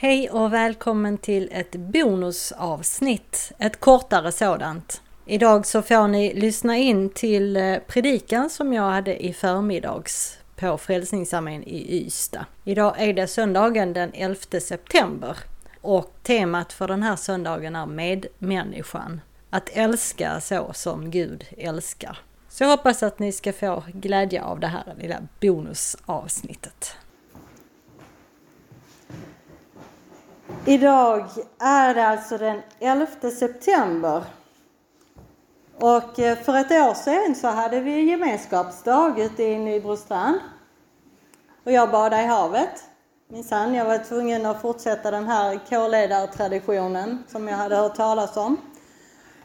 Hej och välkommen till ett bonusavsnitt, ett kortare sådant. Idag så får ni lyssna in till eh, predikan som jag hade i förmiddags på Frälsningsarmén i Ystad. Idag är det söndagen den 11 september och temat för den här söndagen är medmänniskan. Att älska så som Gud älskar. Så jag hoppas att ni ska få glädje av det här lilla bonusavsnittet. Idag är det alltså den 11 september. Och eh, för ett år sedan så hade vi gemenskapsdag ute i Nybrostrand. Och jag badade i havet. Minsann, jag var tvungen att fortsätta den här kårledartraditionen som jag hade hört talas om.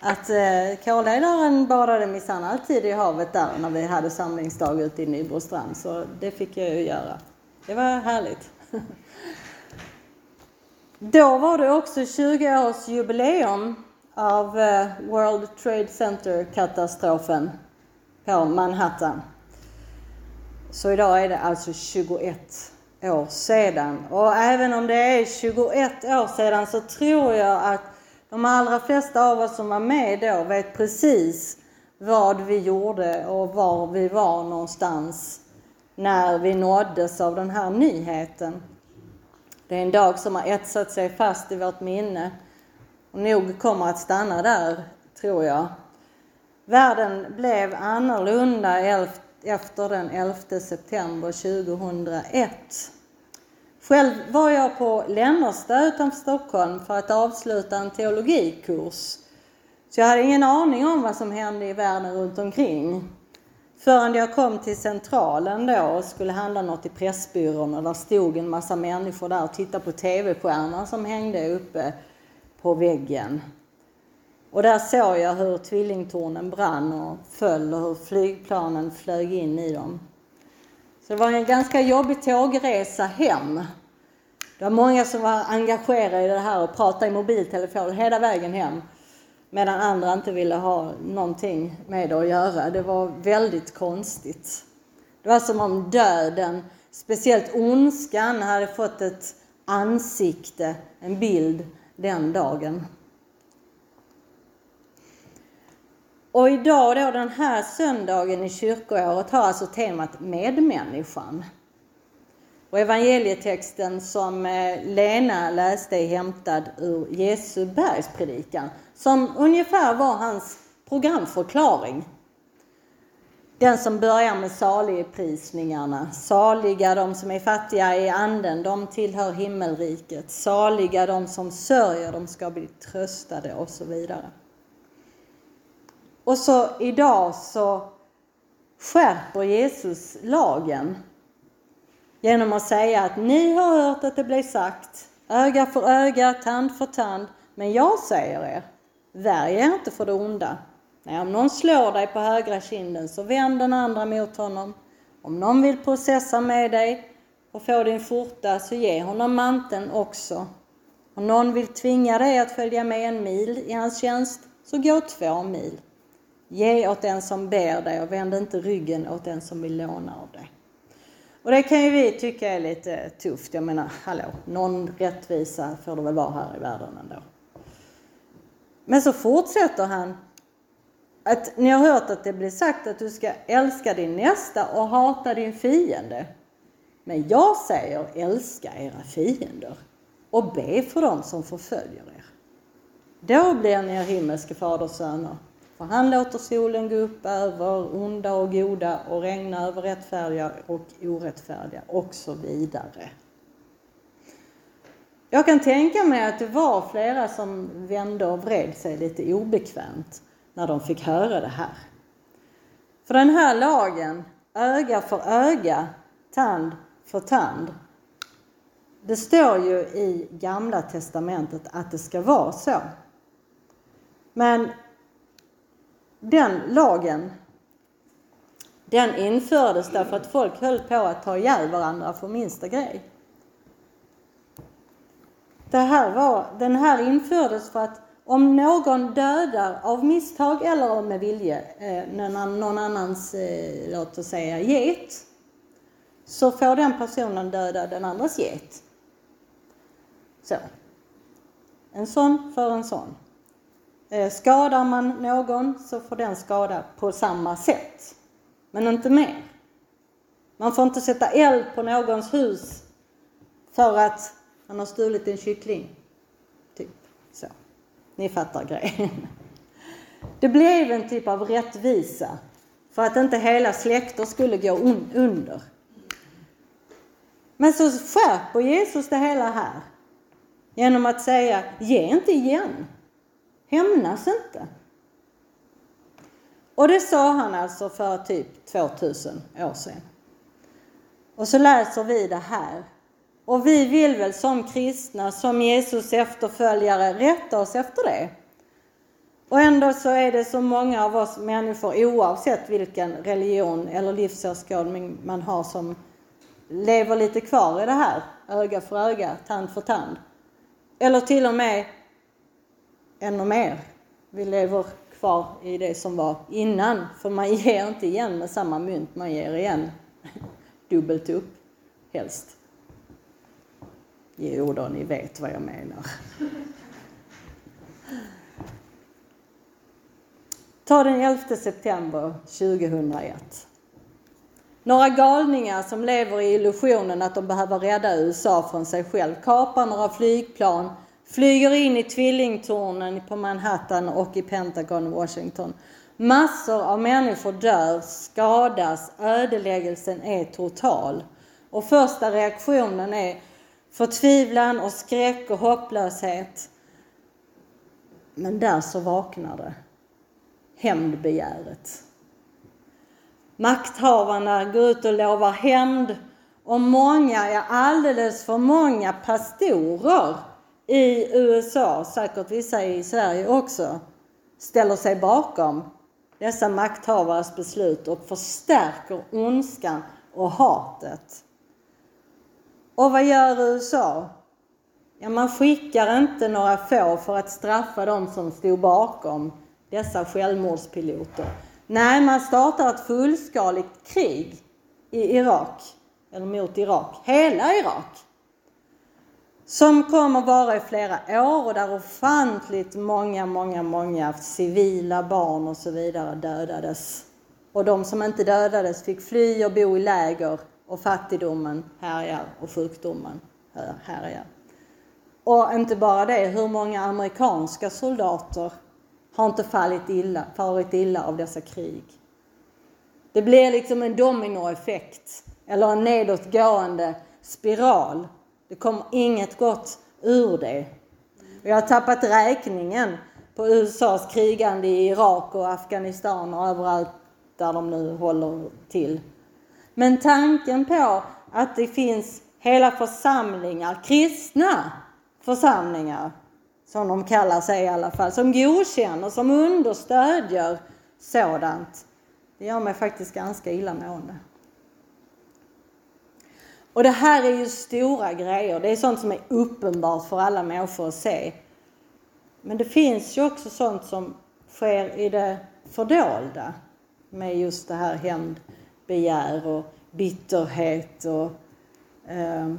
Att eh, kårledaren badade minsann alltid i havet där när vi hade samlingsdag ute i Nybrostrand. Så det fick jag ju göra. Det var härligt. Då var det också 20-årsjubileum av eh, World Trade Center-katastrofen på Manhattan. Så idag är det alltså 21 år sedan. Och även om det är 21 år sedan så tror jag att de allra flesta av oss som var med då vet precis vad vi gjorde och var vi var någonstans när vi nåddes av den här nyheten. Det är en dag som har etsat sig fast i vårt minne och nog kommer att stanna där, tror jag. Världen blev annorlunda efter den 11 september 2001. Själv var jag på Lännersta utanför Stockholm för att avsluta en teologikurs. Så jag hade ingen aning om vad som hände i världen runt omkring. Förrän jag kom till Centralen då och skulle handla något i Pressbyrån och där stod en massa människor där och tittade på tv-stjärnan som hängde uppe på väggen. Och där såg jag hur tvillingtornen brann och föll och hur flygplanen flög in i dem. Så det var en ganska jobbig tågresa hem. Det var många som var engagerade i det här och pratade i mobiltelefon hela vägen hem. Medan andra inte ville ha någonting med det att göra. Det var väldigt konstigt. Det var som om döden, speciellt ondskan, hade fått ett ansikte, en bild den dagen. Och idag då, den här söndagen i kyrkoåret, har alltså temat medmänniskan. Och evangelietexten som eh, Lena läste är hämtad ur Jesu bergspredikan, som ungefär var hans programförklaring. Den som börjar med saligprisningarna. Saliga de som är fattiga i anden, de tillhör himmelriket. Saliga de som sörjer, de ska bli tröstade och så vidare. Och så idag så skärper Jesus lagen genom att säga att ni har hört att det blev sagt öga för öga, tand för tand. Men jag säger er, värj er inte för det onda. Nej, om någon slår dig på högra kinden så vänd den andra mot honom. Om någon vill processa med dig och få din skjorta så ge honom manteln också. Om någon vill tvinga dig att följa med en mil i hans tjänst så gå två mil. Ge åt den som ber dig och vänd inte ryggen åt den som vill låna av dig. Och det kan ju vi tycka är lite tufft. Jag menar, hallå, någon rättvisa får det väl vara här i världen ändå. Men så fortsätter han att ni har hört att det blir sagt att du ska älska din nästa och hata din fiende. Men jag säger älska era fiender och be för dem som förföljer er. Då blir ni er himmelske faders söner. För han låter solen gå upp över onda och goda och regna över rättfärdiga och orättfärdiga och så vidare. Jag kan tänka mig att det var flera som vände och vred sig lite obekvämt när de fick höra det här. För den här lagen, öga för öga, tand för tand, det står ju i Gamla Testamentet att det ska vara så. Men den lagen, den infördes därför att folk höll på att ta ihjäl varandra för minsta grej. Det här var, den här infördes för att om någon dödar av misstag eller med vilje eh, någon annans, eh, låt oss säga get, så får den personen döda den andras get. Så. En sån för en sån. Eh, skadar man någon så får den skada på samma sätt. Men inte mer. Man får inte sätta eld på någons hus för att han har stulit en kyckling. Typ så. Ni fattar grejen. Det blev en typ av rättvisa för att inte hela släkter skulle gå under. Men så skärper Jesus det hela här genom att säga, ge inte igen. Hämnas inte. Och det sa han alltså för typ 2000 år sedan. Och så läser vi det här. Och vi vill väl som kristna, som Jesus efterföljare, rätta oss efter det. Och ändå så är det så många av oss människor, oavsett vilken religion eller livsåskådning man har, som lever lite kvar i det här, öga för öga, tand för tand. Eller till och med ännu mer. Vi lever kvar i det som var innan, för man ger inte igen med samma mynt, man ger igen dubbelt upp, helst. Jo då, ni vet vad jag menar. Ta den 11 september 2001. Några galningar som lever i illusionen att de behöver rädda USA från sig själv kapar några flygplan, flyger in i tvillingtornen på Manhattan och i Pentagon i Washington. Massor av människor dör, skadas, ödeläggelsen är total. Och första reaktionen är förtvivlan och skräck och hopplöshet. Men där så vaknar det. Hämndbegäret. Makthavarna går ut och lovar hämnd och många, ja alldeles för många pastorer i USA, säkert vissa i Sverige också, ställer sig bakom dessa makthavares beslut och förstärker ondskan och hatet. Och vad gör USA? Ja, man skickar inte några få för att straffa dem som stod bakom dessa självmordspiloter. Nej, man startar ett fullskaligt krig i Irak, eller mot Irak, hela Irak. Som kommer vara i flera år och där ofantligt många, många, många civila barn och så vidare dödades. Och de som inte dödades fick fly och bo i läger och fattigdomen härjar och sjukdomen härjar. Och inte bara det, hur många amerikanska soldater har inte fallit illa, farit illa av dessa krig. Det blir liksom en dominoeffekt eller en nedåtgående spiral. Det kommer inget gott ur det. Jag har tappat räkningen på USAs krigande i Irak och Afghanistan och överallt där de nu håller till. Men tanken på att det finns hela församlingar, kristna församlingar, som de kallar sig i alla fall, som godkänner, som understödjer sådant. Det gör mig faktiskt ganska illamående. Och det här är ju stora grejer. Det är sånt som är uppenbart för alla människor att se. Men det finns ju också sånt som sker i det fördolda med just det här hämndbegär och bitterhet och eh,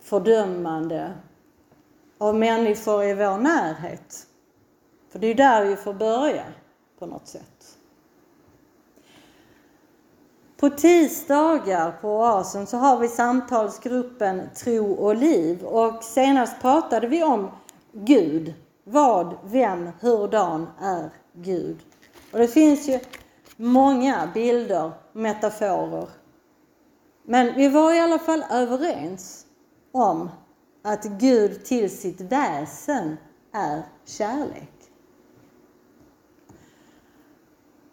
fördömande av människor i vår närhet. För det är ju där vi får börja på något sätt. På tisdagar på Oasen så har vi samtalsgruppen Tro och liv och senast pratade vi om Gud. Vad, vem, hurdan är Gud? Och det finns ju många bilder, metaforer. Men vi var i alla fall överens om att Gud till sitt väsen är kärlek.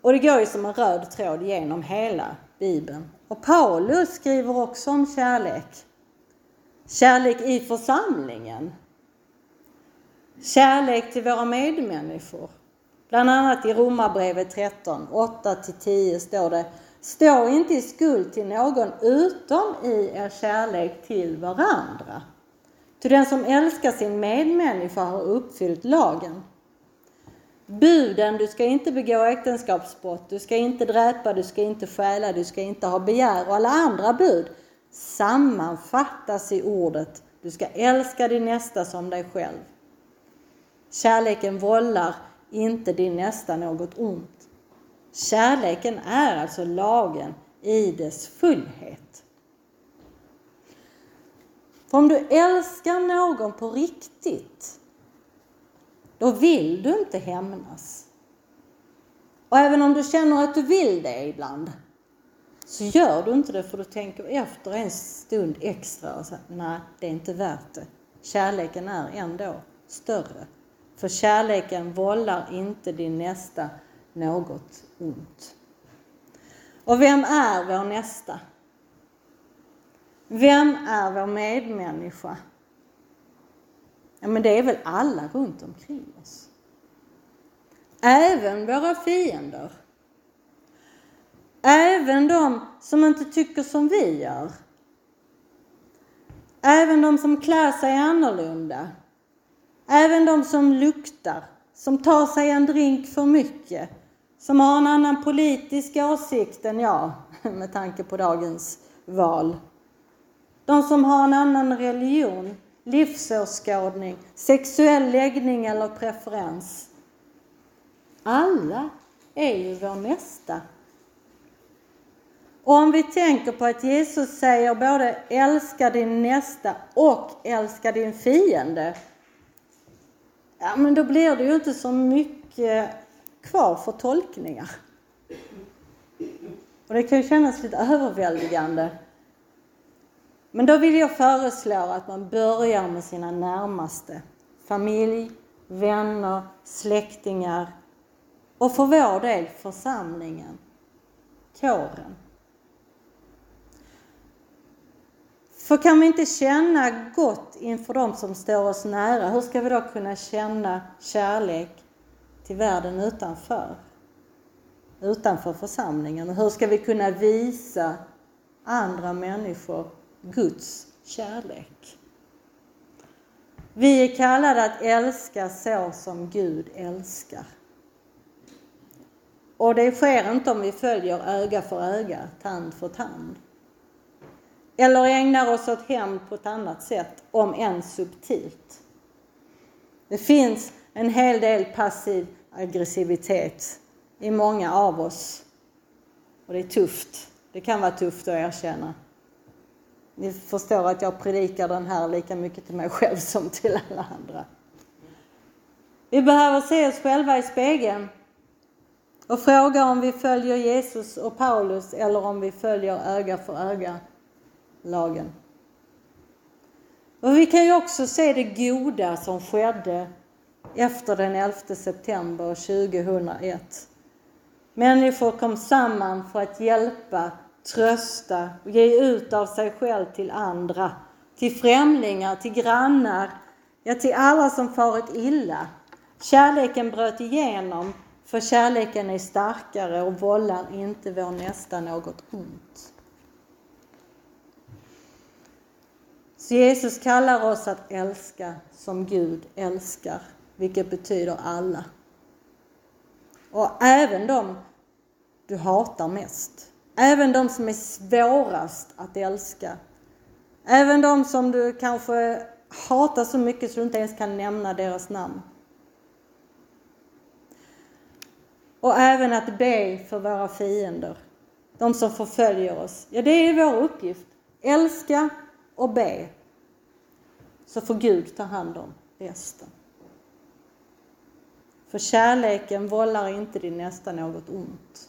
Och det går ju som en röd tråd genom hela Bibeln. Och Paulus skriver också om kärlek. Kärlek i församlingen. Kärlek till våra medmänniskor. Bland annat i Romarbrevet 13, 8-10 står det Stå inte i skuld till någon utom i er kärlek till varandra. Till den som älskar sin medmänniska har uppfyllt lagen. Buden, du ska inte begå äktenskapsbrott, du ska inte dräpa, du ska inte stjäla, du ska inte ha begär och alla andra bud sammanfattas i ordet du ska älska din nästa som dig själv. Kärleken vållar inte din nästa något ont. Kärleken är alltså lagen i dess fullhet. För om du älskar någon på riktigt, då vill du inte hämnas. Och även om du känner att du vill det ibland, så gör du inte det för du tänker efter en stund extra och säger nej, det är inte värt det. Kärleken är ändå större. För kärleken vållar inte din nästa något ont. Och vem är vår nästa? Vem är vår medmänniska? Ja, men det är väl alla runt omkring oss. Även våra fiender. Även de som inte tycker som vi gör. Även de som klär sig annorlunda. Även de som luktar, som tar sig en drink för mycket, som har en annan politisk åsikt än jag, med tanke på dagens val. De som har en annan religion, livsåskådning, sexuell läggning eller preferens. Alla är ju vår nästa. Och om vi tänker på att Jesus säger både älska din nästa och älska din fiende. Ja, men då blir det ju inte så mycket kvar för tolkningar. Och det kan ju kännas lite överväldigande. Men då vill jag föreslå att man börjar med sina närmaste. Familj, vänner, släktingar och för vår del församlingen, kåren. För kan vi inte känna gott inför dem som står oss nära, hur ska vi då kunna känna kärlek till världen utanför? Utanför församlingen. Hur ska vi kunna visa andra människor Guds kärlek? Vi är kallade att älska så som Gud älskar. Och det sker inte om vi följer öga för öga, tand för tand. Eller ägnar oss åt hämnd på ett annat sätt, om än subtilt. Det finns en hel del passiv aggressivitet i många av oss. Och det är tufft. Det kan vara tufft att erkänna. Ni förstår att jag predikar den här lika mycket till mig själv som till alla andra. Vi behöver se oss själva i spegeln och fråga om vi följer Jesus och Paulus eller om vi följer öga för öga lagen. Och vi kan ju också se det goda som skedde efter den 11 september 2001. Människor kom samman för att hjälpa, trösta och ge ut av sig själv till andra, till främlingar, till grannar, ja till alla som farit illa. Kärleken bröt igenom, för kärleken är starkare och vållar inte vår nästa något ont. Så Jesus kallar oss att älska som Gud älskar, vilket betyder alla. Och även de du hatar mest. Även de som är svårast att älska. Även de som du kanske hatar så mycket så du inte ens kan nämna deras namn. Och även att be för våra fiender, de som förföljer oss. Ja, det är vår uppgift. Älska och be. Så får Gud ta hand om resten. För kärleken vållar inte din nästa något ont.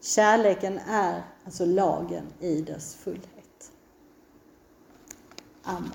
Kärleken är alltså lagen i dess fullhet. Amen.